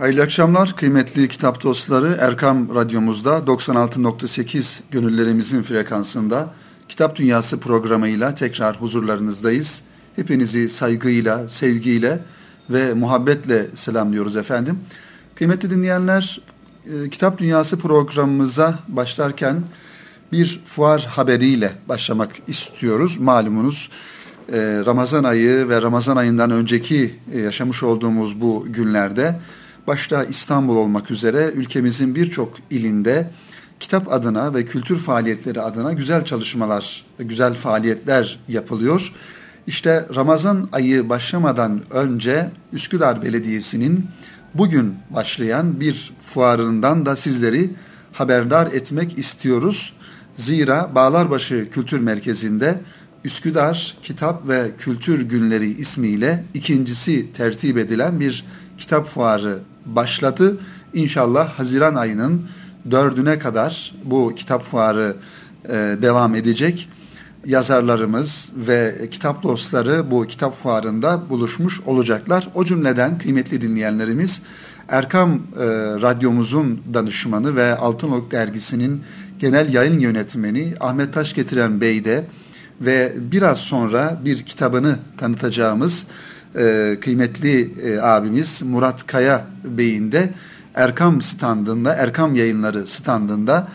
Hayırlı akşamlar kıymetli kitap dostları. Erkam Radyomuzda 96.8 gönüllerimizin frekansında Kitap Dünyası programıyla tekrar huzurlarınızdayız. Hepinizi saygıyla, sevgiyle ve muhabbetle selamlıyoruz efendim. Kıymetli dinleyenler, e, Kitap Dünyası programımıza başlarken bir fuar haberiyle başlamak istiyoruz. Malumunuz e, Ramazan ayı ve Ramazan ayından önceki e, yaşamış olduğumuz bu günlerde başta İstanbul olmak üzere ülkemizin birçok ilinde kitap adına ve kültür faaliyetleri adına güzel çalışmalar, güzel faaliyetler yapılıyor. İşte Ramazan ayı başlamadan önce Üsküdar Belediyesi'nin bugün başlayan bir fuarından da sizleri haberdar etmek istiyoruz. Zira Bağlarbaşı Kültür Merkezi'nde Üsküdar Kitap ve Kültür Günleri ismiyle ikincisi tertip edilen bir kitap fuarı başladı. İnşallah Haziran ayının dördüne kadar bu kitap fuarı e, devam edecek. Yazarlarımız ve kitap dostları bu kitap fuarında buluşmuş olacaklar. O cümleden kıymetli dinleyenlerimiz Erkam e, Radyomuzun danışmanı ve Altınok Dergisi'nin genel yayın yönetmeni Ahmet Taşgetiren Bey de ve biraz sonra bir kitabını tanıtacağımız e, kıymetli e, abimiz Murat Kaya Bey'in de Erkam standında, Erkam yayınları standında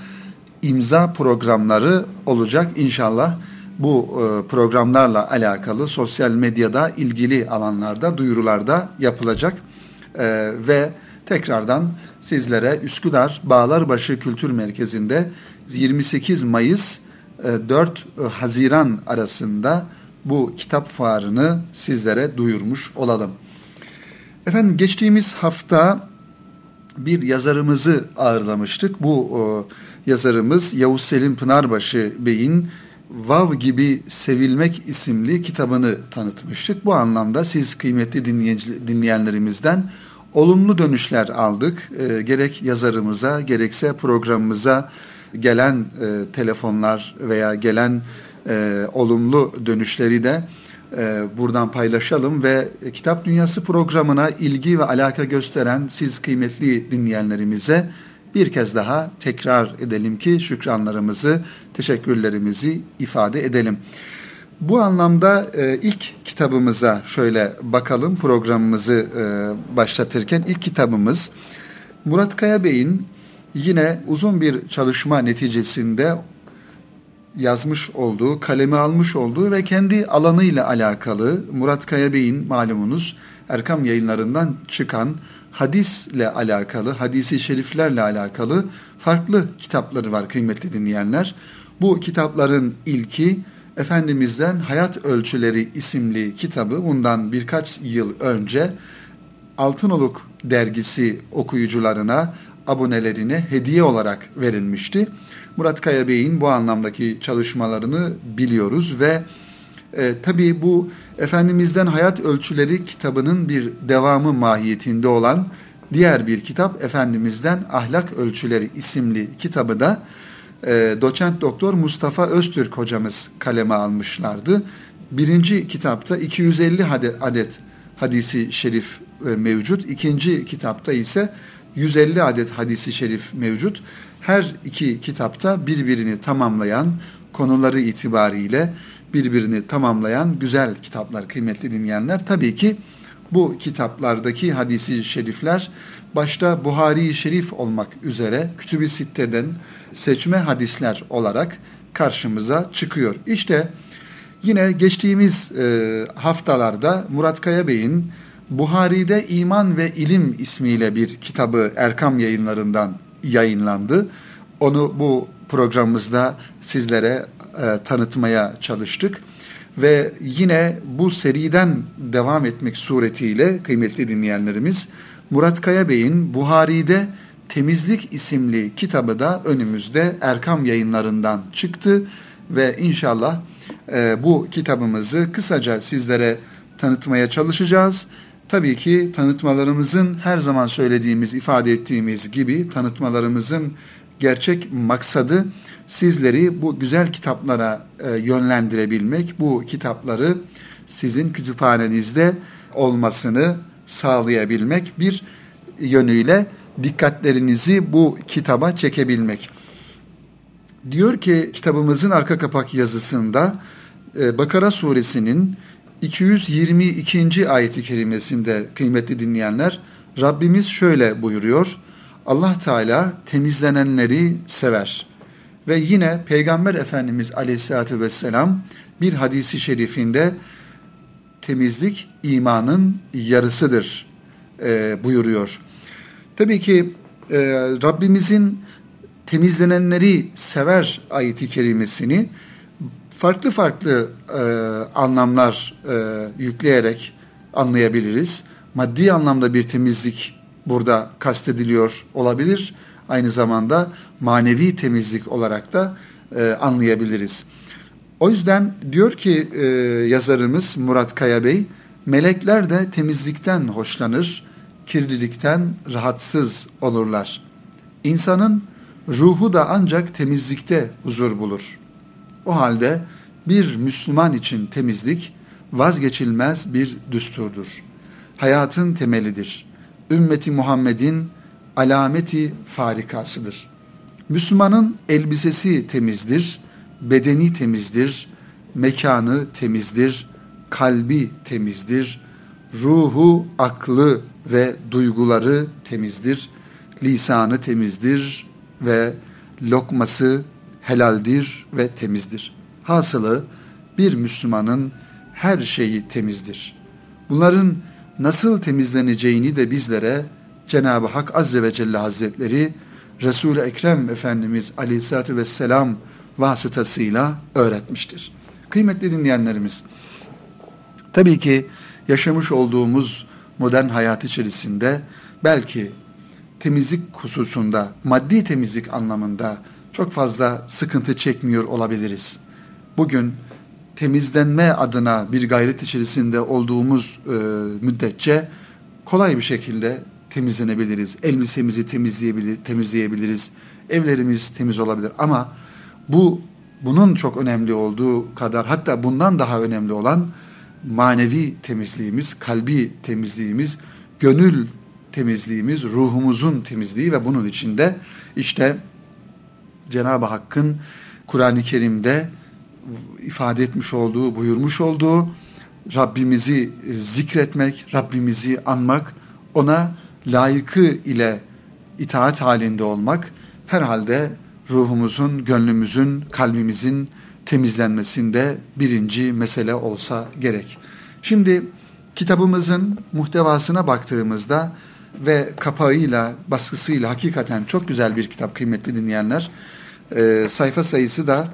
imza programları olacak inşallah. Bu e, programlarla alakalı sosyal medyada ilgili alanlarda duyurularda yapılacak e, ve tekrardan sizlere Üsküdar Bağlarbaşı Kültür Merkezi'nde 28 Mayıs 4 e, Haziran arasında bu kitap fuarını sizlere duyurmuş olalım. Efendim geçtiğimiz hafta bir yazarımızı ağırlamıştık. Bu o, yazarımız Yavuz Selim Pınarbaşı Bey'in Vav gibi Sevilmek isimli kitabını tanıtmıştık. Bu anlamda siz kıymetli dinleyenlerimizden olumlu dönüşler aldık. E, gerek yazarımıza gerekse programımıza gelen e, telefonlar veya gelen e, olumlu dönüşleri de e, buradan paylaşalım ve Kitap Dünyası programına ilgi ve alaka gösteren siz kıymetli dinleyenlerimize bir kez daha tekrar edelim ki şükranlarımızı, teşekkürlerimizi ifade edelim. Bu anlamda e, ilk kitabımıza şöyle bakalım programımızı e, başlatırken ilk kitabımız Murat Kaya Bey'in yine uzun bir çalışma neticesinde yazmış olduğu, kaleme almış olduğu ve kendi alanıyla alakalı Murat Kaya Bey'in malumunuz Erkam yayınlarından çıkan hadisle alakalı, hadisi şeriflerle alakalı farklı kitapları var kıymetli dinleyenler. Bu kitapların ilki Efendimiz'den Hayat Ölçüleri isimli kitabı bundan birkaç yıl önce Altınoluk dergisi okuyucularına, abonelerine hediye olarak verilmişti. Murat Kaya Bey'in bu anlamdaki çalışmalarını biliyoruz ve e, tabii bu Efendimiz'den Hayat Ölçüleri kitabının bir devamı mahiyetinde olan diğer bir kitap Efendimiz'den Ahlak Ölçüleri isimli kitabı da e, doçent doktor Mustafa Öztürk hocamız kaleme almışlardı. Birinci kitapta 250 adet hadisi şerif e, mevcut. İkinci kitapta ise 150 adet hadisi şerif mevcut. Her iki kitapta birbirini tamamlayan konuları itibariyle birbirini tamamlayan güzel kitaplar kıymetli dinleyenler. Tabii ki bu kitaplardaki hadisi şerifler başta Buhari-i Şerif olmak üzere Kütüb-i Sitte'den seçme hadisler olarak karşımıza çıkıyor. İşte yine geçtiğimiz haftalarda Murat Kaya Bey'in Buhari'de İman ve İlim ismiyle bir kitabı Erkam yayınlarından yayınlandı. Onu bu programımızda sizlere e, tanıtmaya çalıştık. Ve yine bu seriden devam etmek suretiyle kıymetli dinleyenlerimiz Murat Kaya Bey'in Buhari'de Temizlik isimli kitabı da önümüzde Erkam yayınlarından çıktı ve inşallah e, bu kitabımızı kısaca sizlere tanıtmaya çalışacağız. Tabii ki tanıtmalarımızın her zaman söylediğimiz, ifade ettiğimiz gibi tanıtmalarımızın gerçek maksadı sizleri bu güzel kitaplara e, yönlendirebilmek, bu kitapları sizin kütüphanenizde olmasını sağlayabilmek. Bir yönüyle dikkatlerinizi bu kitaba çekebilmek. Diyor ki kitabımızın arka kapak yazısında e, Bakara suresinin 222. ayeti kerimesinde kıymetli dinleyenler Rabbimiz şöyle buyuruyor. Allah Teala temizlenenleri sever. Ve yine Peygamber Efendimiz Aleyhisselatü Vesselam bir hadisi şerifinde temizlik imanın yarısıdır e, buyuruyor. Tabii ki e, Rabbimizin temizlenenleri sever ayeti kerimesini farklı farklı e, anlamlar e, yükleyerek anlayabiliriz. Maddi anlamda bir temizlik burada kastediliyor olabilir. Aynı zamanda manevi temizlik olarak da e, anlayabiliriz. O yüzden diyor ki e, yazarımız Murat Kaya Bey, melekler de temizlikten hoşlanır, kirlilikten rahatsız olurlar. İnsanın ruhu da ancak temizlikte huzur bulur. O halde bir Müslüman için temizlik vazgeçilmez bir düsturdur. Hayatın temelidir. Ümmeti Muhammed'in alameti farikasıdır. Müslümanın elbisesi temizdir, bedeni temizdir, mekanı temizdir, kalbi temizdir, ruhu, aklı ve duyguları temizdir, lisanı temizdir ve lokması helaldir ve temizdir. Hasılı bir Müslümanın her şeyi temizdir. Bunların nasıl temizleneceğini de bizlere Cenab-ı Hak Azze ve Celle Hazretleri Resul-i Ekrem Efendimiz Aleyhisselatü Vesselam vasıtasıyla öğretmiştir. Kıymetli dinleyenlerimiz, tabii ki yaşamış olduğumuz modern hayat içerisinde belki temizlik hususunda, maddi temizlik anlamında çok fazla sıkıntı çekmiyor olabiliriz. Bugün temizlenme adına bir gayret içerisinde olduğumuz e, müddetçe kolay bir şekilde temizlenebiliriz. Elbisemizi temizleyebilir, temizleyebiliriz. Evlerimiz temiz olabilir ama bu bunun çok önemli olduğu kadar hatta bundan daha önemli olan manevi temizliğimiz, kalbi temizliğimiz, gönül temizliğimiz, ruhumuzun temizliği ve bunun içinde işte Cenab-ı Hakk'ın Kur'an-ı Kerim'de ifade etmiş olduğu, buyurmuş olduğu Rabbimizi zikretmek, Rabbimizi anmak, ona layıkı ile itaat halinde olmak herhalde ruhumuzun, gönlümüzün, kalbimizin temizlenmesinde birinci mesele olsa gerek. Şimdi kitabımızın muhtevasına baktığımızda ve kapağıyla, baskısıyla hakikaten çok güzel bir kitap kıymetli dinleyenler. E, sayfa sayısı da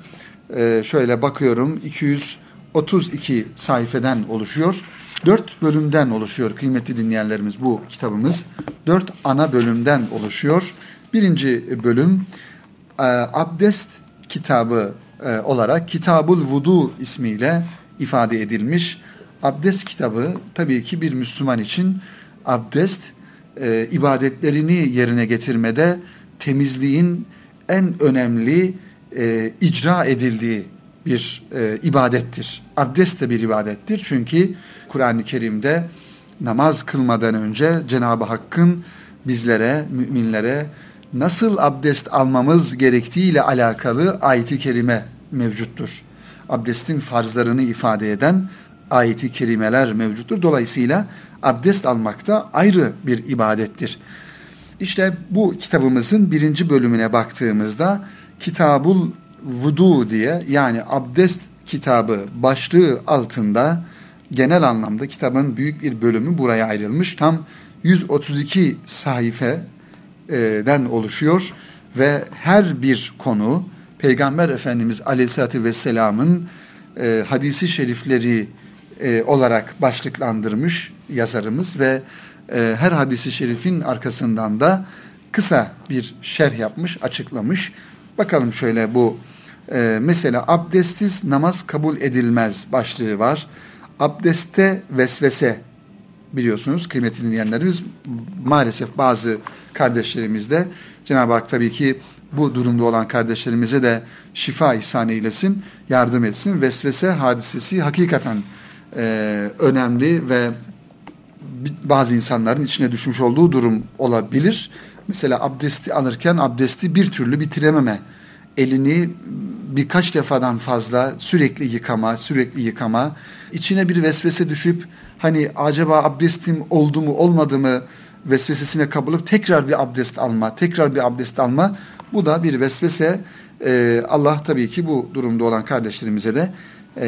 e, şöyle bakıyorum 232 sayfeden oluşuyor. Dört bölümden oluşuyor kıymetli dinleyenlerimiz bu kitabımız. Dört ana bölümden oluşuyor. Birinci bölüm e, abdest kitabı e, olarak Kitabul Vudu ismiyle ifade edilmiş. Abdest kitabı tabii ki bir Müslüman için abdest e, ibadetlerini yerine getirmede temizliğin en önemli e, icra edildiği bir e, ibadettir. Abdest de bir ibadettir çünkü Kur'an-ı Kerim'de namaz kılmadan önce Cenab-ı Hakk'ın bizlere, müminlere nasıl abdest almamız gerektiği ile alakalı ayet-i kerime mevcuttur. Abdestin farzlarını ifade eden ayet-i kerimeler mevcuttur. Dolayısıyla abdest almak da ayrı bir ibadettir. İşte bu kitabımızın birinci bölümüne baktığımızda Kitabul Vudu diye yani abdest kitabı başlığı altında genel anlamda kitabın büyük bir bölümü buraya ayrılmış. Tam 132 sayfeden oluşuyor ve her bir konu Peygamber Efendimiz Aleyhisselatü Vesselam'ın e, hadisi şerifleri e, olarak başlıklandırmış yazarımız ve e, her hadisi şerifin arkasından da kısa bir şerh yapmış, açıklamış. Bakalım şöyle bu e, mesela abdestsiz namaz kabul edilmez başlığı var. Abdeste vesvese biliyorsunuz kıymetli dinleyenlerimiz maalesef bazı kardeşlerimizde Cenab-ı Hak tabii ki bu durumda olan kardeşlerimize de şifa ihsan eylesin, yardım etsin. Vesvese hadisesi hakikaten e, önemli ve bazı insanların içine düşmüş olduğu durum olabilir. Mesela abdesti alırken abdesti bir türlü bitirememe, elini birkaç defadan fazla sürekli yıkama, sürekli yıkama, içine bir vesvese düşüp hani acaba abdestim oldu mu olmadı mı vesvesesine kapılıp tekrar bir abdest alma, tekrar bir abdest alma bu da bir vesvese. Ee, Allah tabii ki bu durumda olan kardeşlerimize de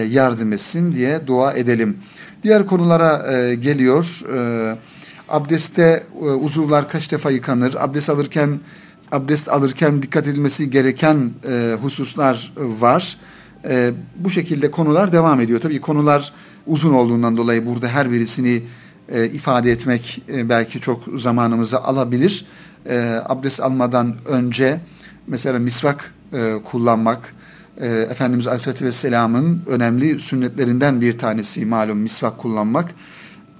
yardım etsin diye dua edelim. Diğer konulara e, geliyor. E, abdestte e, uzuvlar kaç defa yıkanır? Abdest alırken abdest alırken dikkat edilmesi gereken e, hususlar var. E, bu şekilde konular devam ediyor. Tabii konular uzun olduğundan dolayı burada her birisini e, ifade etmek e, belki çok zamanımızı alabilir. E, abdest almadan önce mesela misvak e, kullanmak, e, Efendimiz Aleyhisselatü Vesselam'ın önemli sünnetlerinden bir tanesi malum misvak kullanmak.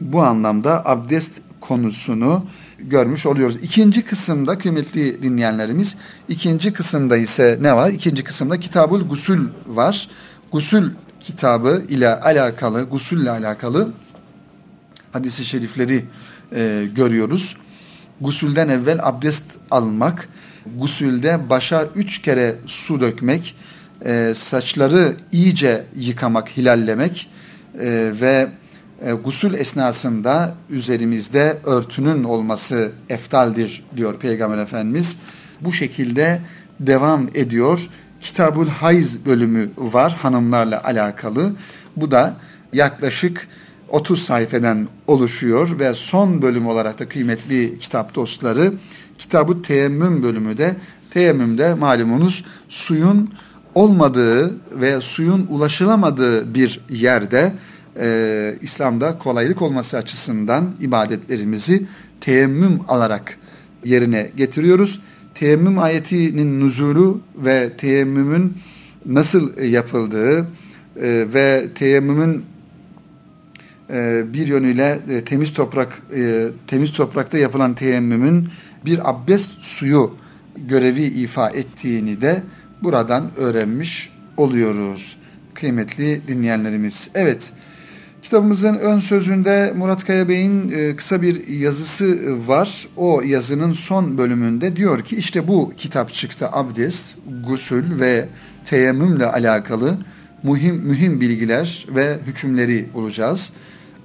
Bu anlamda abdest konusunu görmüş oluyoruz. İkinci kısımda kıymetli dinleyenlerimiz, ikinci kısımda ise ne var? İkinci kısımda Kitabul Gusül var. Gusül kitabı ile alakalı, gusülle alakalı hadisi şerifleri e, görüyoruz. Gusülden evvel abdest almak, gusülde başa üç kere su dökmek, e, saçları iyice yıkamak, hilallemek e, ve e, gusül esnasında üzerimizde örtünün olması eftaldir diyor Peygamber Efendimiz. Bu şekilde devam ediyor. Kitabul Hayz bölümü var hanımlarla alakalı. Bu da yaklaşık 30 sayfeden oluşuyor ve son bölüm olarak da kıymetli kitap dostları Kitabı Teyemmüm bölümü de teyemmümde malumunuz suyun olmadığı ve suyun ulaşılamadığı bir yerde e, İslam'da kolaylık olması açısından ibadetlerimizi teyemmüm alarak yerine getiriyoruz. Teyemmüm ayetinin nüzulu ve teyemmümün nasıl yapıldığı e, ve teyemmümün e, bir yönüyle e, temiz toprak e, temiz toprakta yapılan teyemmümün bir abdest suyu görevi ifa ettiğini de buradan öğrenmiş oluyoruz. Kıymetli dinleyenlerimiz. Evet, kitabımızın ön sözünde Murat Kaya Bey'in e, kısa bir yazısı var. O yazının son bölümünde diyor ki işte bu kitapçıkta abdest, gusül ve teyemmümle alakalı mühim mühim bilgiler ve hükümleri bulacağız.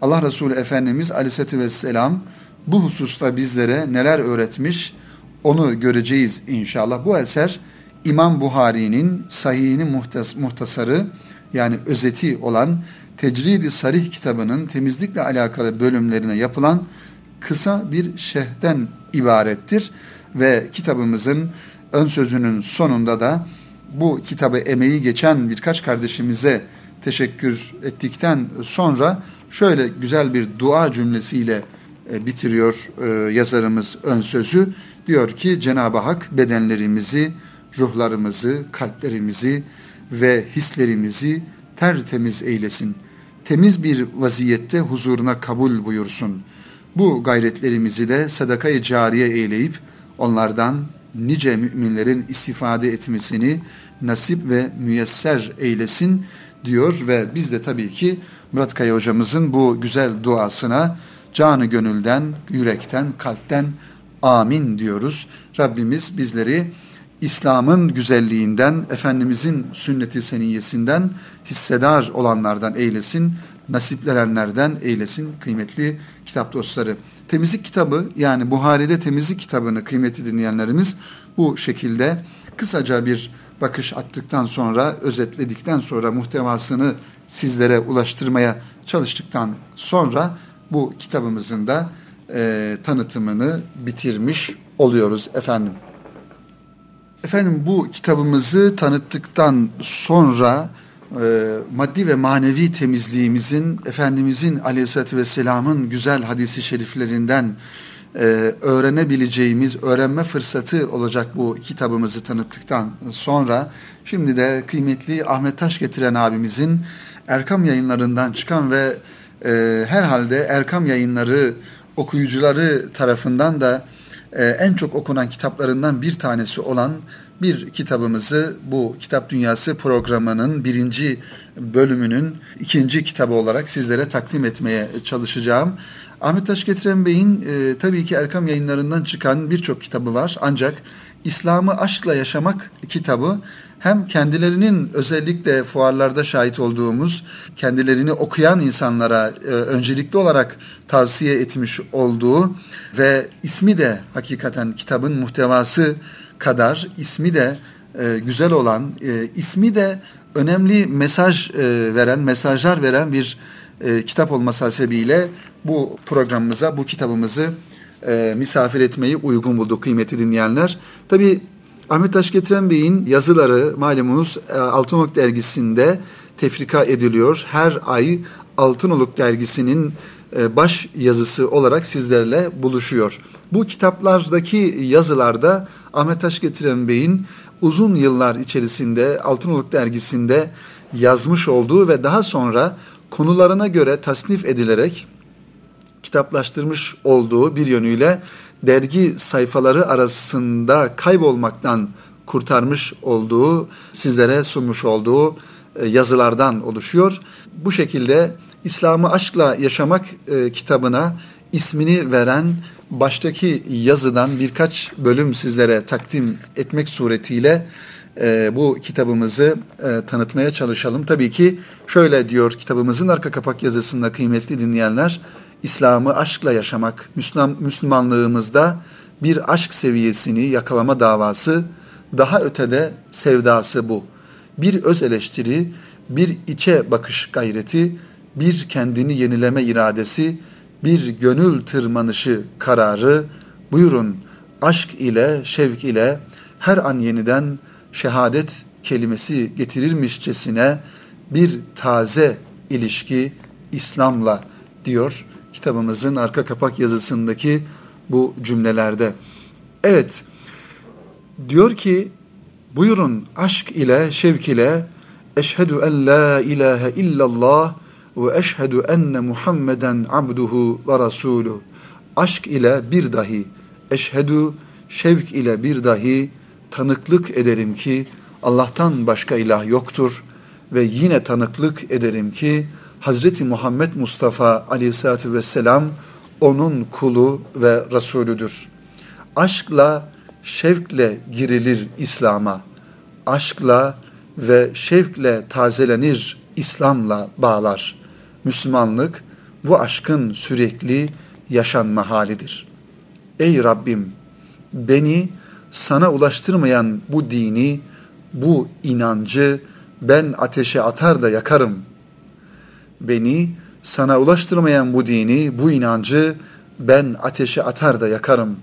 Allah Resulü Efendimiz Aleyhisselatü Vesselam bu hususta bizlere neler öğretmiş onu göreceğiz inşallah. Bu eser İmam Buhari'nin sahihinin muhtas muhtasarı yani özeti olan Tecrid-i Sarih kitabının temizlikle alakalı bölümlerine yapılan kısa bir şehden ibarettir ve kitabımızın ön sözünün sonunda da bu kitabı emeği geçen birkaç kardeşimize teşekkür ettikten sonra şöyle güzel bir dua cümlesiyle e, bitiriyor e, yazarımız ön sözü. Diyor ki Cenab-ı Hak bedenlerimizi, ruhlarımızı, kalplerimizi ve hislerimizi tertemiz eylesin. Temiz bir vaziyette huzuruna kabul buyursun. Bu gayretlerimizi de sadakayı cariye eyleyip onlardan nice müminlerin istifade etmesini nasip ve müyesser eylesin diyor ve biz de tabii ki Murat Kaya hocamızın bu güzel duasına canı gönülden, yürekten, kalpten amin diyoruz. Rabbimiz bizleri İslam'ın güzelliğinden, Efendimizin sünneti seniyyesinden hissedar olanlardan eylesin, nasiplenenlerden eylesin kıymetli kitap dostları. Temizlik kitabı yani Buhari'de temizlik kitabını kıymetli dinleyenlerimiz bu şekilde kısaca bir bakış attıktan sonra, özetledikten sonra muhtevasını sizlere ulaştırmaya çalıştıktan sonra bu kitabımızın da e, tanıtımını bitirmiş oluyoruz efendim. Efendim bu kitabımızı tanıttıktan sonra e, maddi ve manevi temizliğimizin Efendimizin Aleyhisselatü Vesselam'ın güzel hadisi şeriflerinden e, öğrenebileceğimiz, öğrenme fırsatı olacak bu kitabımızı tanıttıktan sonra şimdi de kıymetli Ahmet Taş getiren abimizin Erkam yayınlarından çıkan ve e, herhalde Erkam yayınları okuyucuları tarafından da en çok okunan kitaplarından bir tanesi olan bir kitabımızı bu Kitap Dünyası programının birinci bölümünün ikinci kitabı olarak sizlere takdim etmeye çalışacağım. Ahmet Taş Getiren Bey'in e, tabii ki Erkam yayınlarından çıkan birçok kitabı var. Ancak İslam'ı Aşkla Yaşamak kitabı hem kendilerinin özellikle fuarlarda şahit olduğumuz, kendilerini okuyan insanlara e, öncelikli olarak tavsiye etmiş olduğu ve ismi de hakikaten kitabın muhtevası kadar ismi de e, güzel olan, e, ismi de önemli mesaj veren, mesajlar veren bir kitap olması hasebiyle bu programımıza, bu kitabımızı misafir etmeyi uygun bulduk kıymetli dinleyenler. Tabi Ahmet Taş Getiren Bey'in yazıları malumunuz e, Altınoluk dergisinde tefrika ediliyor. Her ay Altınoluk dergisinin e, baş yazısı olarak sizlerle buluşuyor. Bu kitaplardaki yazılarda Ahmet Taş Getiren Bey'in uzun yıllar içerisinde Altınoluk dergisinde yazmış olduğu ve daha sonra konularına göre tasnif edilerek kitaplaştırmış olduğu bir yönüyle dergi sayfaları arasında kaybolmaktan kurtarmış olduğu, sizlere sunmuş olduğu e, yazılardan oluşuyor. Bu şekilde İslam'ı aşkla yaşamak e, kitabına ismini veren baştaki yazıdan birkaç bölüm sizlere takdim etmek suretiyle e, bu kitabımızı e, tanıtmaya çalışalım. Tabii ki şöyle diyor kitabımızın arka kapak yazısında kıymetli dinleyenler, İslam'ı aşkla yaşamak, Müslüman, Müslümanlığımızda bir aşk seviyesini yakalama davası, daha ötede sevdası bu. Bir öz eleştiri, bir içe bakış gayreti, bir kendini yenileme iradesi, bir gönül tırmanışı kararı, buyurun aşk ile, şevk ile her an yeniden şehadet kelimesi getirirmişçesine bir taze ilişki İslam'la diyor kitabımızın arka kapak yazısındaki bu cümlelerde. Evet, diyor ki buyurun aşk ile şevk ile eşhedü en la ilahe illallah ve eşhedü enne Muhammeden abduhu ve rasuluh. Aşk ile bir dahi, eşhedü şevk ile bir dahi tanıklık ederim ki Allah'tan başka ilah yoktur ve yine tanıklık ederim ki Hazreti Muhammed Mustafa aleyhissalatü vesselam onun kulu ve Resulüdür. Aşkla, şevkle girilir İslam'a. Aşkla ve şevkle tazelenir İslam'la bağlar. Müslümanlık bu aşkın sürekli yaşanma halidir. Ey Rabbim beni sana ulaştırmayan bu dini, bu inancı ben ateşe atar da yakarım. Beni sana ulaştırmayan bu dini, bu inancı ben ateşe atar da yakarım.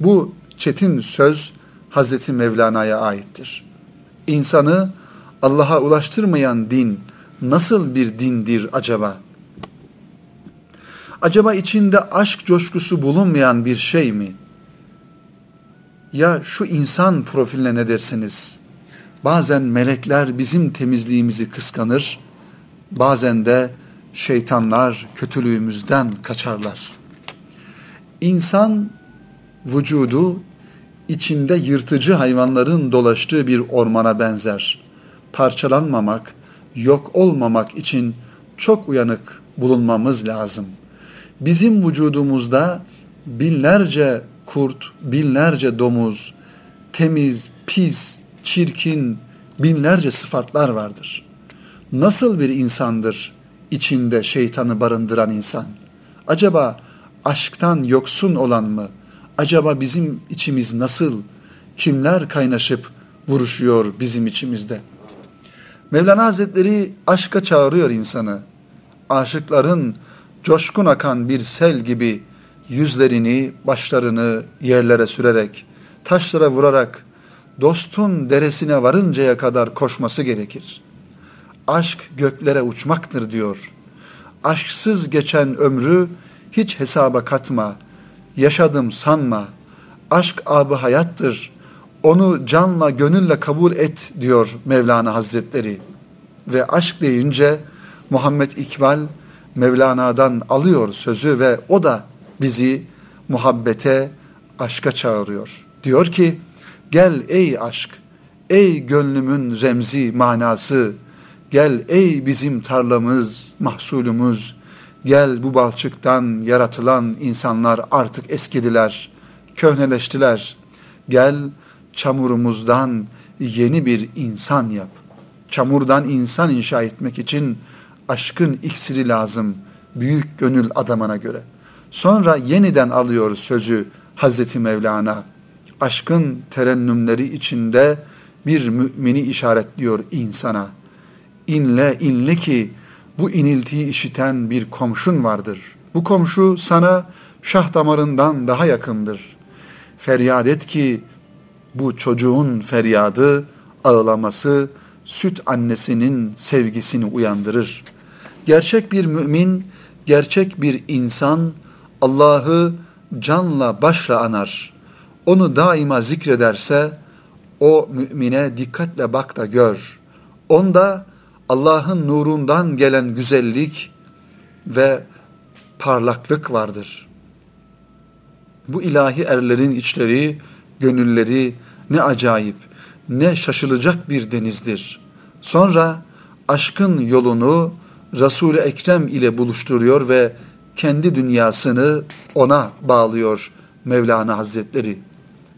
Bu çetin söz Hazreti Mevlana'ya aittir. İnsanı Allah'a ulaştırmayan din nasıl bir dindir acaba? Acaba içinde aşk coşkusu bulunmayan bir şey mi?'' Ya şu insan profiline ne dersiniz? Bazen melekler bizim temizliğimizi kıskanır, bazen de şeytanlar kötülüğümüzden kaçarlar. İnsan vücudu içinde yırtıcı hayvanların dolaştığı bir ormana benzer. Parçalanmamak, yok olmamak için çok uyanık bulunmamız lazım. Bizim vücudumuzda binlerce kurt, binlerce domuz, temiz, pis, çirkin, binlerce sıfatlar vardır. Nasıl bir insandır içinde şeytanı barındıran insan? Acaba aşktan yoksun olan mı? Acaba bizim içimiz nasıl? Kimler kaynaşıp vuruşuyor bizim içimizde? Mevlana Hazretleri aşka çağırıyor insanı. Aşıkların coşkun akan bir sel gibi yüzlerini, başlarını yerlere sürerek, taşlara vurarak dostun deresine varıncaya kadar koşması gerekir. Aşk göklere uçmaktır diyor. Aşksız geçen ömrü hiç hesaba katma. Yaşadım sanma. Aşk abı hayattır. Onu canla gönülle kabul et diyor Mevlana Hazretleri. Ve aşk deyince Muhammed İkbal Mevlana'dan alıyor sözü ve o da bizi muhabbete, aşka çağırıyor. Diyor ki, gel ey aşk, ey gönlümün remzi manası, Gel ey bizim tarlamız, mahsulümüz, gel bu balçıktan yaratılan insanlar artık eskidiler, köhneleştiler. Gel çamurumuzdan yeni bir insan yap. Çamurdan insan inşa etmek için aşkın iksiri lazım büyük gönül adamına göre. Sonra yeniden alıyor sözü Hazreti Mevlana. Aşkın terennümleri içinde bir mümini işaretliyor insana. İnle inle ki bu iniltiyi işiten bir komşun vardır. Bu komşu sana şah damarından daha yakındır. Feryat et ki bu çocuğun feryadı, ağlaması süt annesinin sevgisini uyandırır. Gerçek bir mümin, gerçek bir insan Allah'ı canla başla anar. Onu daima zikrederse o mümine dikkatle bak da gör. Onda Allah'ın nurundan gelen güzellik ve parlaklık vardır. Bu ilahi erlerin içleri, gönülleri ne acayip, ne şaşılacak bir denizdir. Sonra aşkın yolunu Resul-i Ekrem ile buluşturuyor ve kendi dünyasını ona bağlıyor Mevlana Hazretleri.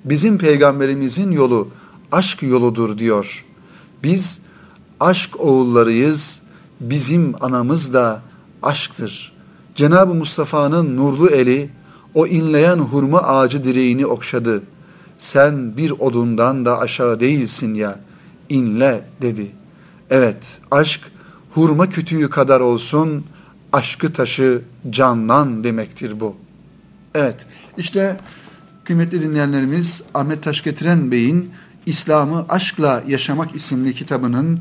Bizim peygamberimizin yolu aşk yoludur diyor. Biz aşk oğullarıyız, bizim anamız da aşktır. Cenab-ı Mustafa'nın nurlu eli o inleyen hurma ağacı direğini okşadı. Sen bir odundan da aşağı değilsin ya, inle dedi. Evet, aşk hurma kütüğü kadar olsun, aşkı taşı canlan demektir bu. Evet, işte kıymetli dinleyenlerimiz Ahmet Taşgetiren Bey'in İslam'ı Aşkla Yaşamak isimli kitabının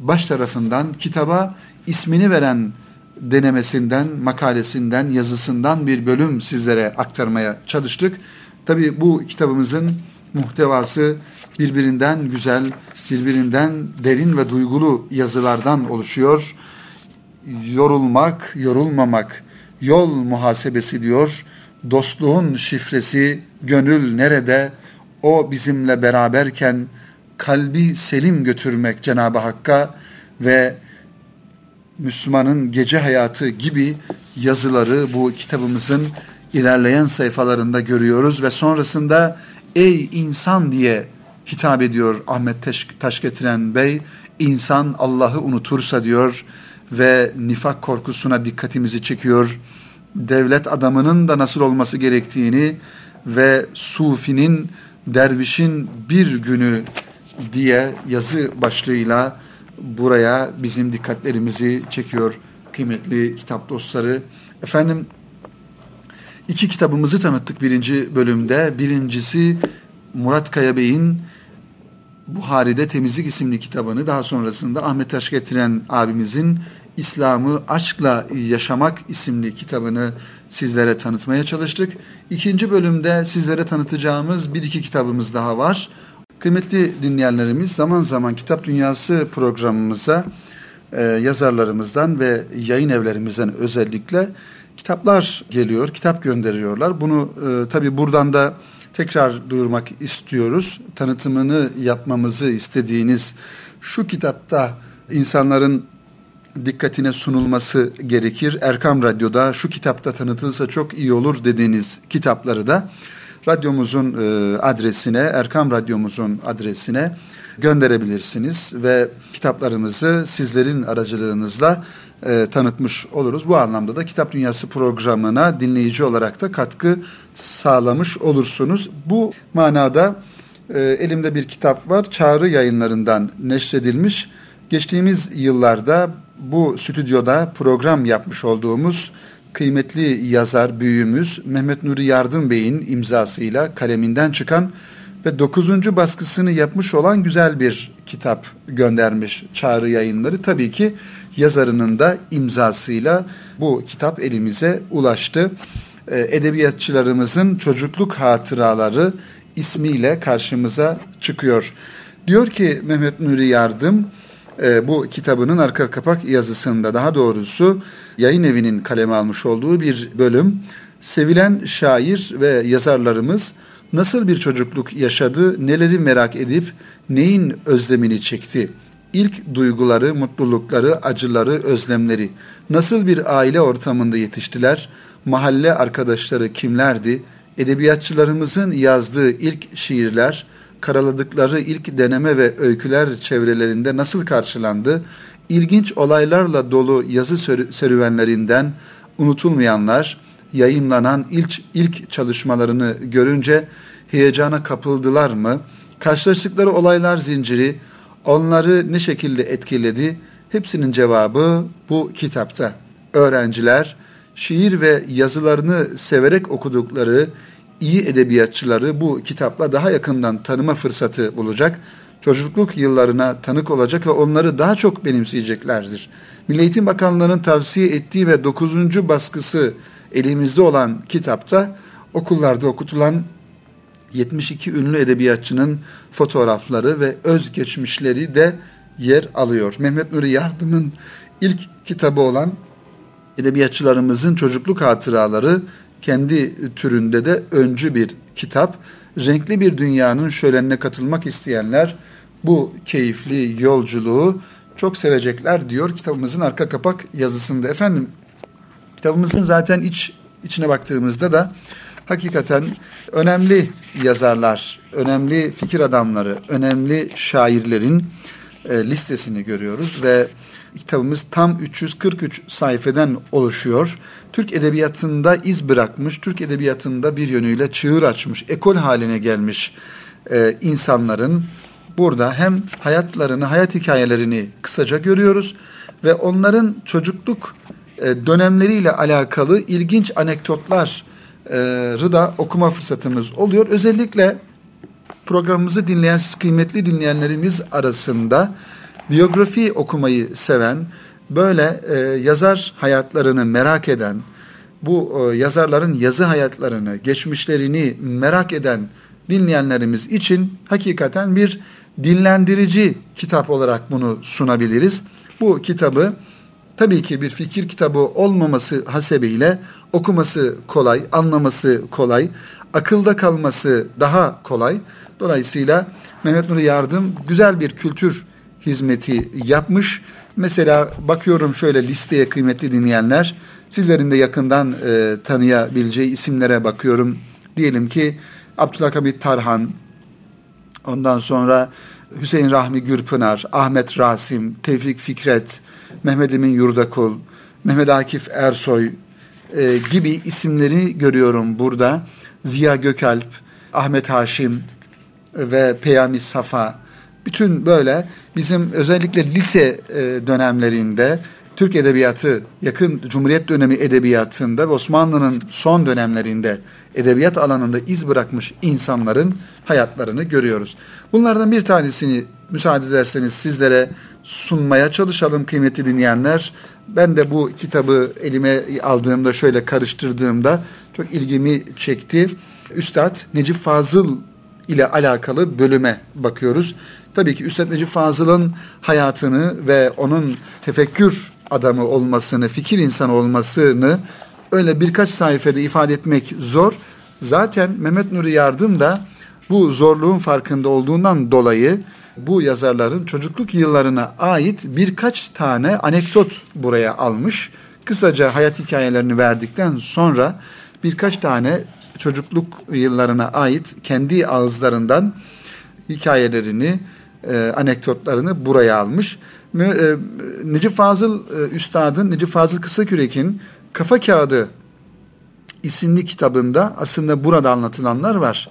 baş tarafından kitaba ismini veren denemesinden, makalesinden, yazısından bir bölüm sizlere aktarmaya çalıştık. Tabi bu kitabımızın muhtevası birbirinden güzel, birbirinden derin ve duygulu yazılardan oluşuyor. Yorulmak, yorulmamak, yol muhasebesi diyor. Dostluğun şifresi, gönül nerede? O bizimle beraberken kalbi selim götürmek Cenab-ı Hakk'a ve Müslümanın gece hayatı gibi yazıları bu kitabımızın ilerleyen sayfalarında görüyoruz ve sonrasında ey insan diye hitap ediyor Ahmet Taş, Taşgetiren Bey. İnsan Allah'ı unutursa diyor ve nifak korkusuna dikkatimizi çekiyor. Devlet adamının da nasıl olması gerektiğini ve sufinin, dervişin bir günü diye yazı başlığıyla buraya bizim dikkatlerimizi çekiyor kıymetli kitap dostları. Efendim iki kitabımızı tanıttık birinci bölümde. Birincisi Murat Kaya Bey'in Buhari'de Temizlik isimli kitabını daha sonrasında Ahmet Taş getiren abimizin İslam'ı Aşkla Yaşamak isimli kitabını sizlere tanıtmaya çalıştık. İkinci bölümde sizlere tanıtacağımız bir iki kitabımız daha var. Kıymetli dinleyenlerimiz zaman zaman Kitap Dünyası programımıza e, yazarlarımızdan ve yayın evlerimizden özellikle kitaplar geliyor, kitap gönderiyorlar. Bunu e, tabii buradan da tekrar duyurmak istiyoruz. Tanıtımını yapmamızı istediğiniz şu kitapta insanların dikkatine sunulması gerekir. Erkam Radyo'da şu kitapta tanıtılsa çok iyi olur dediğiniz kitapları da radyomuzun e, adresine, Erkam Radyomuzun adresine gönderebilirsiniz ve kitaplarımızı sizlerin aracılığınızla e, tanıtmış oluruz. Bu anlamda da Kitap Dünyası programına dinleyici olarak da katkı sağlamış olursunuz. Bu manada e, elimde bir kitap var. Çağrı yayınlarından neşredilmiş. Geçtiğimiz yıllarda bu stüdyoda program yapmış olduğumuz kıymetli yazar büyüğümüz Mehmet Nuri Yardım Bey'in imzasıyla kaleminden çıkan ve dokuzuncu baskısını yapmış olan güzel bir kitap göndermiş Çağrı Yayınları. Tabii ki yazarının da imzasıyla bu kitap elimize ulaştı. Ee, edebiyatçılarımızın çocukluk hatıraları ismiyle karşımıza çıkıyor. Diyor ki Mehmet Nuri Yardım, e, bu kitabının arka kapak yazısında daha doğrusu yayın evinin kaleme almış olduğu bir bölüm. Sevilen şair ve yazarlarımız nasıl bir çocukluk yaşadı, neleri merak edip neyin özlemini çekti? İlk duyguları, mutlulukları, acıları, özlemleri, nasıl bir aile ortamında yetiştiler, mahalle arkadaşları kimlerdi, edebiyatçılarımızın yazdığı ilk şiirler, karaladıkları ilk deneme ve öyküler çevrelerinde nasıl karşılandı, ilginç olaylarla dolu yazı serüvenlerinden unutulmayanlar, yayınlanan ilk, ilk çalışmalarını görünce heyecana kapıldılar mı? Karşılaştıkları olaylar zinciri onları ne şekilde etkiledi? Hepsinin cevabı bu kitapta. Öğrenciler şiir ve yazılarını severek okudukları iyi edebiyatçıları bu kitapla daha yakından tanıma fırsatı bulacak. Çocukluk yıllarına tanık olacak ve onları daha çok benimseyeceklerdir. Milli Eğitim Bakanlığı'nın tavsiye ettiği ve 9. baskısı elimizde olan kitapta okullarda okutulan 72 ünlü edebiyatçının fotoğrafları ve özgeçmişleri de yer alıyor. Mehmet Nuri Yardım'ın ilk kitabı olan edebiyatçılarımızın çocukluk hatıraları kendi türünde de öncü bir kitap. Renkli bir dünyanın şölenine katılmak isteyenler bu keyifli yolculuğu çok sevecekler diyor kitabımızın arka kapak yazısında. Efendim kitabımızın zaten iç içine baktığımızda da hakikaten önemli yazarlar, önemli fikir adamları, önemli şairlerin e, listesini görüyoruz ve kitabımız tam 343 sayfeden oluşuyor. Türk edebiyatında iz bırakmış, Türk edebiyatında bir yönüyle çığır açmış, ekol haline gelmiş e, insanların burada hem hayatlarını, hayat hikayelerini kısaca görüyoruz ve onların çocukluk e, dönemleriyle alakalı ilginç anekdotlar da okuma fırsatımız oluyor. Özellikle programımızı dinleyen kıymetli dinleyenlerimiz arasında biyografi okumayı seven, böyle e, yazar hayatlarını merak eden, bu e, yazarların yazı hayatlarını, geçmişlerini merak eden dinleyenlerimiz için hakikaten bir dinlendirici kitap olarak bunu sunabiliriz. Bu kitabı tabii ki bir fikir kitabı olmaması hasebiyle okuması kolay, anlaması kolay, akılda kalması daha kolay. Dolayısıyla Mehmet Nuri Yardım güzel bir kültür hizmeti yapmış. Mesela bakıyorum şöyle listeye kıymetli dinleyenler, sizlerin de yakından e, tanıyabileceği isimlere bakıyorum. Diyelim ki Abdülhamit Tarhan, ondan sonra Hüseyin Rahmi Gürpınar, Ahmet Rasim, Tevfik Fikret, Mehmet Emin Yurdakul, Mehmet Akif Ersoy e, gibi isimleri görüyorum burada. Ziya Gökalp, Ahmet Haşim ve Peyami Safa. Bütün böyle bizim özellikle lise e, dönemlerinde Türk edebiyatı, yakın Cumhuriyet dönemi edebiyatında ve Osmanlı'nın son dönemlerinde edebiyat alanında iz bırakmış insanların hayatlarını görüyoruz. Bunlardan bir tanesini müsaade ederseniz sizlere sunmaya çalışalım kıymetli dinleyenler. Ben de bu kitabı elime aldığımda şöyle karıştırdığımda çok ilgimi çekti. Üstad Necip Fazıl ile alakalı bölüme bakıyoruz. Tabii ki Üstad Necip Fazıl'ın hayatını ve onun tefekkür adamı olmasını, fikir insanı olmasını öyle birkaç sayfada ifade etmek zor. Zaten Mehmet Nuri Yardım da bu zorluğun farkında olduğundan dolayı bu yazarların çocukluk yıllarına ait birkaç tane anekdot buraya almış. Kısaca hayat hikayelerini verdikten sonra birkaç tane çocukluk yıllarına ait kendi ağızlarından hikayelerini, e, anekdotlarını buraya almış. E, Necip Fazıl e, Üstad'ın, Necip Fazıl Kısakürek'in Kafa Kağıdı isimli kitabında aslında burada anlatılanlar var.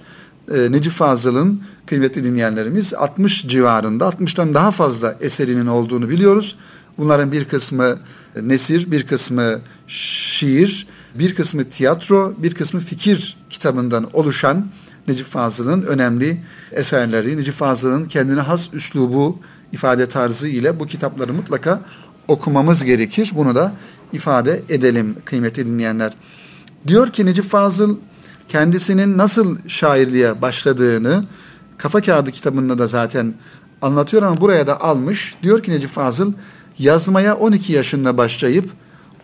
E, Necip Fazıl'ın kıymetli dinleyenlerimiz 60 civarında, 60'tan daha fazla eserinin olduğunu biliyoruz. Bunların bir kısmı nesir, bir kısmı şiir, bir kısmı tiyatro, bir kısmı fikir kitabından oluşan Necip Fazıl'ın önemli eserleri, Necip Fazıl'ın kendine has üslubu, ifade tarzı ile bu kitapları mutlaka okumamız gerekir. Bunu da ifade edelim kıymetli dinleyenler. Diyor ki Necip Fazıl kendisinin nasıl şairliğe başladığını Kafa Kağıdı kitabında da zaten anlatıyor ama buraya da almış. Diyor ki Necip Fazıl yazmaya 12 yaşında başlayıp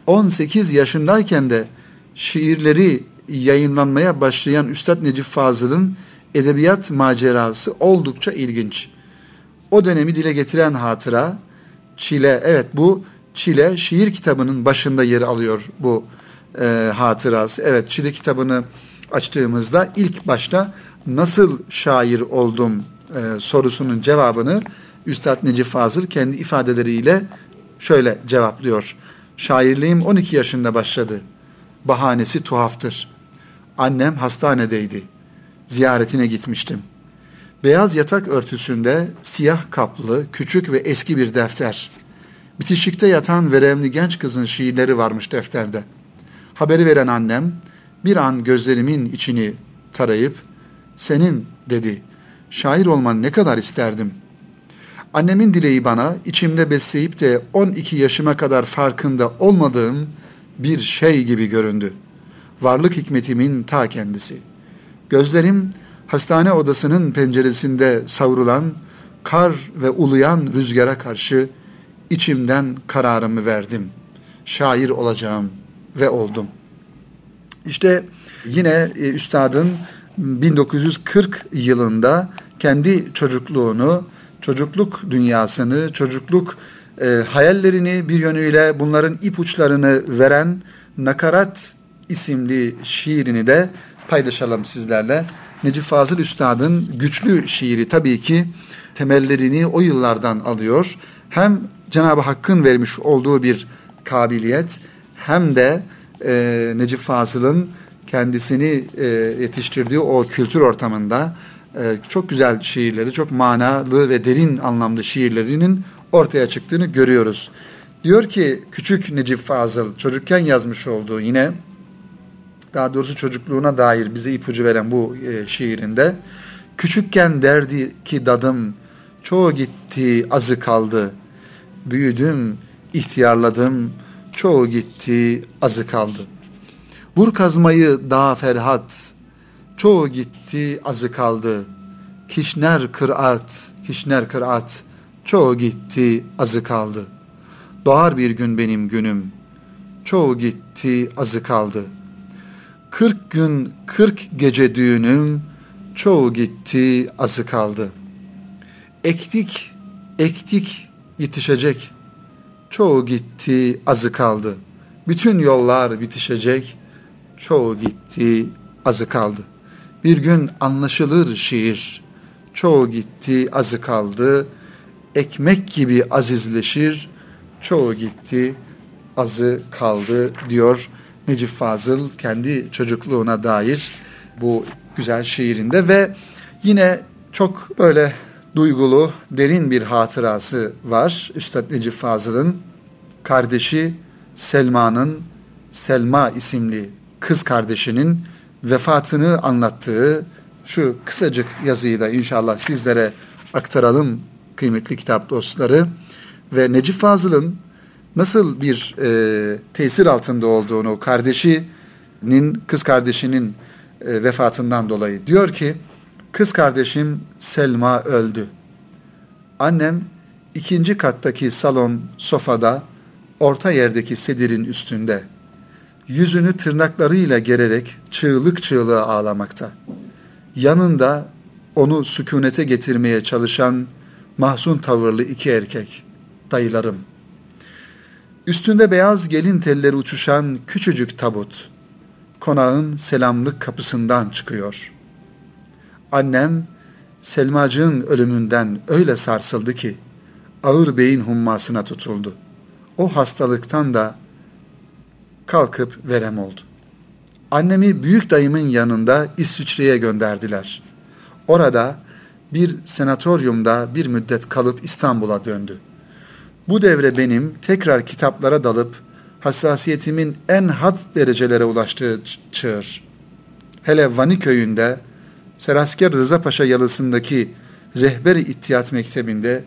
18 yaşındayken de şiirleri yayınlanmaya başlayan Üstad Necip Fazıl'ın edebiyat macerası oldukça ilginç. o dönemi dile getiren hatıra Çile. Evet bu Çile şiir kitabının başında yer alıyor bu e, hatırası. Evet Çile kitabını açtığımızda ilk başta nasıl şair oldum e, sorusunun cevabını Üstad Necip Fazıl kendi ifadeleriyle şöyle cevaplıyor. Şairliğim 12 yaşında başladı. Bahanesi tuhaftır. Annem hastanedeydi. Ziyaretine gitmiştim. Beyaz yatak örtüsünde siyah kaplı, küçük ve eski bir defter. Bitişikte yatan veremli genç kızın şiirleri varmış defterde. Haberi veren annem bir an gözlerimin içini tarayıp senin dedi. Şair olman ne kadar isterdim. Annemin dileği bana içimde besleyip de 12 yaşıma kadar farkında olmadığım bir şey gibi göründü. Varlık hikmetimin ta kendisi. Gözlerim hastane odasının penceresinde savrulan kar ve uluyan rüzgara karşı içimden kararımı verdim. Şair olacağım ve oldum. İşte yine e, üstadın 1940 yılında kendi çocukluğunu, çocukluk dünyasını, çocukluk e, hayallerini bir yönüyle bunların ipuçlarını veren Nakarat isimli şiirini de paylaşalım sizlerle. Necip Fazıl Üstad'ın güçlü şiiri tabii ki temellerini o yıllardan alıyor. Hem Cenab-ı Hakk'ın vermiş olduğu bir kabiliyet hem de e, Necip Fazıl'ın kendisini e, yetiştirdiği o kültür ortamında e, çok güzel şiirleri, çok manalı ve derin anlamda şiirlerinin ortaya çıktığını görüyoruz. Diyor ki küçük Necip Fazıl çocukken yazmış olduğu yine daha doğrusu çocukluğuna dair bize ipucu veren bu e, şiirinde küçükken derdi ki dadım çoğu gitti azı kaldı. Büyüdüm ihtiyarladım çoğu gitti azı kaldı. Vur kazmayı daha ferhat çoğu gitti azı kaldı. Kişner kıraat kişner kıraat çoğu gitti azı kaldı. Doğar bir gün benim günüm çoğu gitti azı kaldı.'' Kırk gün kırk gece düğünüm, çoğu gitti azı kaldı. Ektik, ektik yetişecek, çoğu gitti azı kaldı. Bütün yollar bitişecek, çoğu gitti azı kaldı. Bir gün anlaşılır şiir, çoğu gitti azı kaldı. Ekmek gibi azizleşir, çoğu gitti azı kaldı diyor Necip Fazıl kendi çocukluğuna dair bu güzel şiirinde ve yine çok böyle duygulu, derin bir hatırası var. Üstad Necip Fazıl'ın kardeşi Selma'nın Selma isimli kız kardeşinin vefatını anlattığı şu kısacık yazıyı da inşallah sizlere aktaralım kıymetli kitap dostları. Ve Necip Fazıl'ın nasıl bir e, tesir altında olduğunu kardeşinin, kız kardeşinin e, vefatından dolayı diyor ki, kız kardeşim Selma öldü. Annem ikinci kattaki salon sofada, orta yerdeki sedirin üstünde, yüzünü tırnaklarıyla gererek çığlık çığlığa ağlamakta. Yanında onu sükunete getirmeye çalışan mahzun tavırlı iki erkek, dayılarım.'' Üstünde beyaz gelin telleri uçuşan küçücük tabut, konağın selamlık kapısından çıkıyor. Annem, Selmacığın ölümünden öyle sarsıldı ki, ağır beyin hummasına tutuldu. O hastalıktan da kalkıp verem oldu. Annemi büyük dayımın yanında İsviçre'ye gönderdiler. Orada bir senatoryumda bir müddet kalıp İstanbul'a döndü.'' Bu devre benim tekrar kitaplara dalıp hassasiyetimin en had derecelere ulaştığı çığır. Hele Vani köyünde Serasker Rıza Paşa yalısındaki rehber İttiyat Mektebi'nde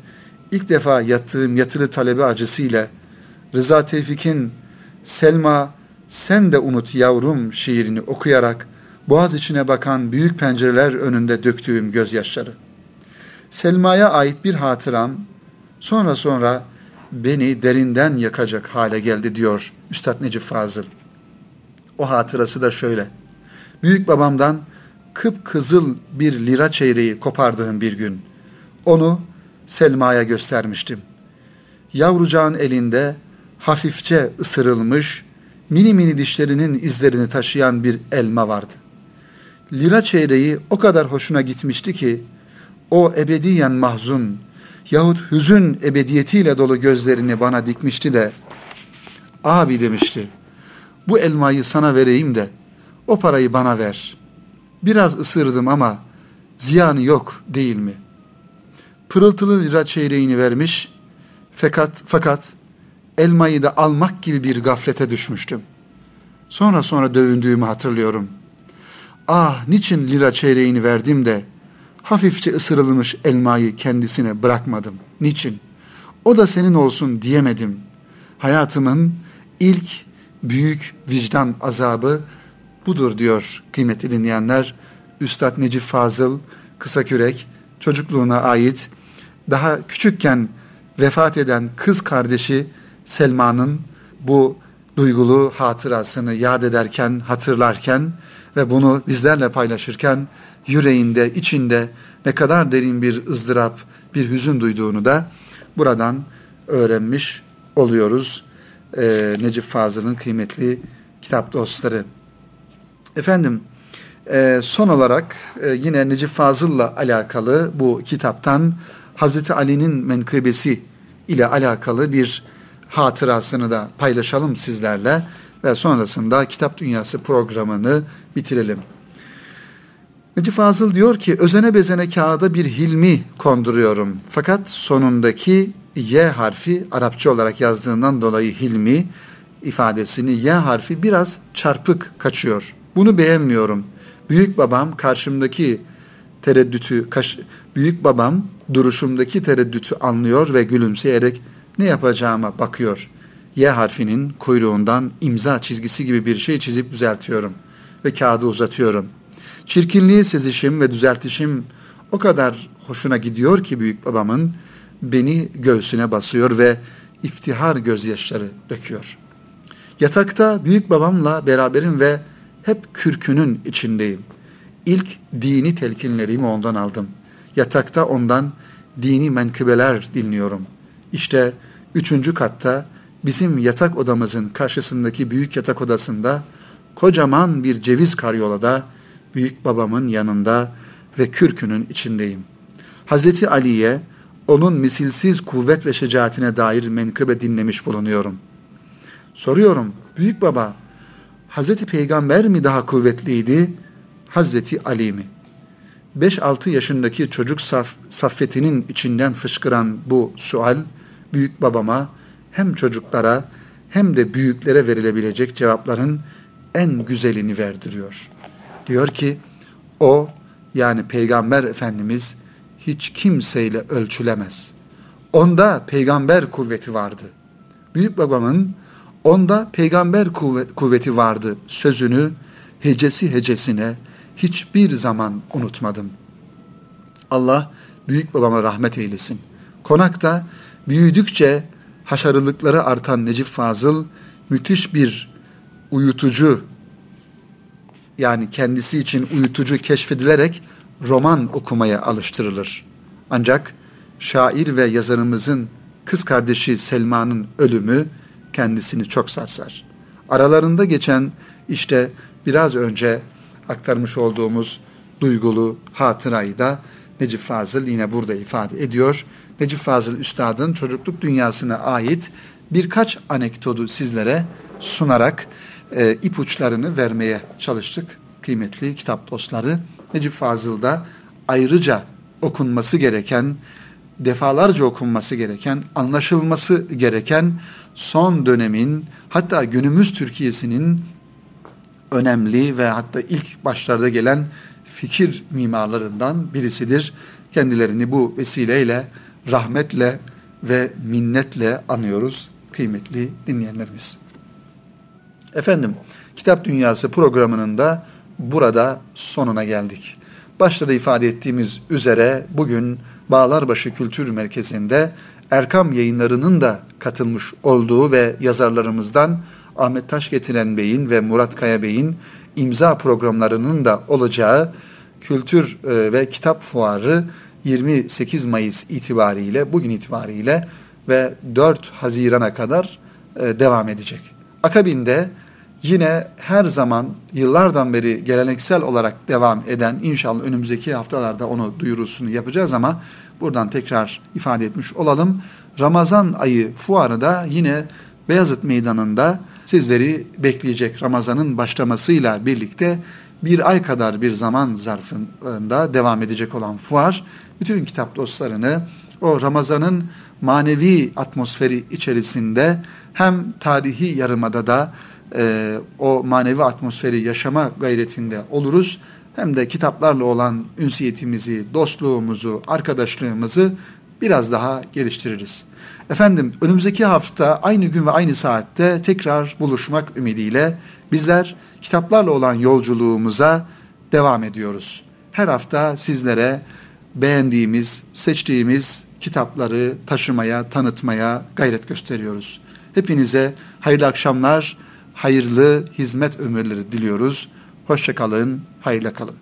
ilk defa yattığım yatılı talebe acısıyla Rıza Tevfik'in Selma sen de unut yavrum şiirini okuyarak boğaz içine bakan büyük pencereler önünde döktüğüm gözyaşları. Selma'ya ait bir hatıram sonra sonra beni derinden yakacak hale geldi diyor Üstad Necip Fazıl. O hatırası da şöyle. Büyük babamdan kıpkızıl bir lira çeyreği kopardığım bir gün. Onu Selma'ya göstermiştim. Yavrucağın elinde hafifçe ısırılmış, mini mini dişlerinin izlerini taşıyan bir elma vardı. Lira çeyreği o kadar hoşuna gitmişti ki, o ebediyen mahzun yahut hüzün ebediyetiyle dolu gözlerini bana dikmişti de, abi demişti, bu elmayı sana vereyim de, o parayı bana ver. Biraz ısırdım ama ziyanı yok değil mi? Pırıltılı lira çeyreğini vermiş, fakat, fakat elmayı da almak gibi bir gaflete düşmüştüm. Sonra sonra dövündüğümü hatırlıyorum. Ah niçin lira çeyreğini verdim de hafifçe ısırılmış elmayı kendisine bırakmadım. Niçin? O da senin olsun diyemedim. Hayatımın ilk büyük vicdan azabı budur diyor kıymetli dinleyenler. Üstad Necip Fazıl Kısakürek çocukluğuna ait daha küçükken vefat eden kız kardeşi Selma'nın bu duygulu hatırasını yad ederken, hatırlarken ve bunu bizlerle paylaşırken yüreğinde, içinde ne kadar derin bir ızdırap, bir hüzün duyduğunu da buradan öğrenmiş oluyoruz. Ee, Necip Fazıl'ın kıymetli kitap dostları. Efendim, e, son olarak e, yine Necip Fazıl'la alakalı bu kitaptan Hazreti Ali'nin menkıbesi ile alakalı bir hatırasını da paylaşalım sizlerle ve sonrasında Kitap Dünyası programını bitirelim. Necip Fazıl diyor ki özene bezene kağıda bir hilmi konduruyorum. Fakat sonundaki Y harfi Arapça olarak yazdığından dolayı hilmi ifadesini Y harfi biraz çarpık kaçıyor. Bunu beğenmiyorum. Büyük babam karşımdaki tereddütü, büyük babam duruşumdaki tereddütü anlıyor ve gülümseyerek ne yapacağıma bakıyor. Y harfinin kuyruğundan imza çizgisi gibi bir şey çizip düzeltiyorum ve kağıdı uzatıyorum. Çirkinliği sezişim ve düzeltişim o kadar hoşuna gidiyor ki büyük babamın beni göğsüne basıyor ve iftihar gözyaşları döküyor. Yatakta büyük babamla beraberim ve hep kürkünün içindeyim. İlk dini telkinlerimi ondan aldım. Yatakta ondan dini menkıbeler dinliyorum. İşte üçüncü katta bizim yatak odamızın karşısındaki büyük yatak odasında kocaman bir ceviz karyolada büyük babamın yanında ve kürkünün içindeyim. Hazreti Ali'ye onun misilsiz kuvvet ve şecaatine dair menkıbe dinlemiş bulunuyorum. Soruyorum, büyük baba, Hazreti Peygamber mi daha kuvvetliydi, Hazreti Ali mi? 5-6 yaşındaki çocuk saf, saffetinin içinden fışkıran bu sual, büyük babama hem çocuklara hem de büyüklere verilebilecek cevapların en güzelini verdiriyor. Diyor ki o yani Peygamber Efendimiz hiç kimseyle ölçülemez. Onda peygamber kuvveti vardı. Büyük babamın onda peygamber kuvvet, kuvveti vardı sözünü hecesi hecesine hiçbir zaman unutmadım. Allah büyük babama rahmet eylesin. Konakta büyüdükçe haşarılıkları artan Necip Fazıl müthiş bir uyutucu yani kendisi için uyutucu keşfedilerek roman okumaya alıştırılır. Ancak şair ve yazarımızın kız kardeşi Selma'nın ölümü kendisini çok sarsar. Aralarında geçen işte biraz önce aktarmış olduğumuz duygulu hatırayı da Necip Fazıl yine burada ifade ediyor. Necip Fazıl Üstad'ın çocukluk dünyasına ait birkaç anekdotu sizlere sunarak e, ipuçlarını vermeye çalıştık kıymetli kitap dostları. Necip Fazıl'da ayrıca okunması gereken, defalarca okunması gereken, anlaşılması gereken son dönemin hatta günümüz Türkiye'sinin önemli ve hatta ilk başlarda gelen fikir mimarlarından birisidir. Kendilerini bu vesileyle rahmetle ve minnetle anıyoruz kıymetli dinleyenlerimiz. Efendim, Kitap Dünyası programının da burada sonuna geldik. Başta da ifade ettiğimiz üzere bugün Bağlarbaşı Kültür Merkezi'nde Erkam yayınlarının da katılmış olduğu ve yazarlarımızdan Ahmet Taşgetiren Bey'in ve Murat Kaya Bey'in imza programlarının da olacağı kültür e, ve kitap fuarı 28 Mayıs itibariyle, bugün itibariyle ve 4 Haziran'a kadar e, devam edecek. Akabinde yine her zaman yıllardan beri geleneksel olarak devam eden inşallah önümüzdeki haftalarda onu duyurusunu yapacağız ama buradan tekrar ifade etmiş olalım. Ramazan ayı fuarı da yine Beyazıt Meydanı'nda sizleri bekleyecek Ramazan'ın başlamasıyla birlikte bir ay kadar bir zaman zarfında devam edecek olan fuar bütün kitap dostlarını o Ramazan'ın manevi atmosferi içerisinde hem tarihi yarımada da e, o manevi atmosferi yaşama gayretinde oluruz. Hem de kitaplarla olan ünsiyetimizi, dostluğumuzu, arkadaşlığımızı biraz daha geliştiririz. Efendim önümüzdeki hafta aynı gün ve aynı saatte tekrar buluşmak ümidiyle bizler kitaplarla olan yolculuğumuza devam ediyoruz. Her hafta sizlere beğendiğimiz, seçtiğimiz kitapları taşımaya, tanıtmaya gayret gösteriyoruz. Hepinize hayırlı akşamlar, hayırlı hizmet ömürleri diliyoruz. Hoşçakalın, hayırlı kalın.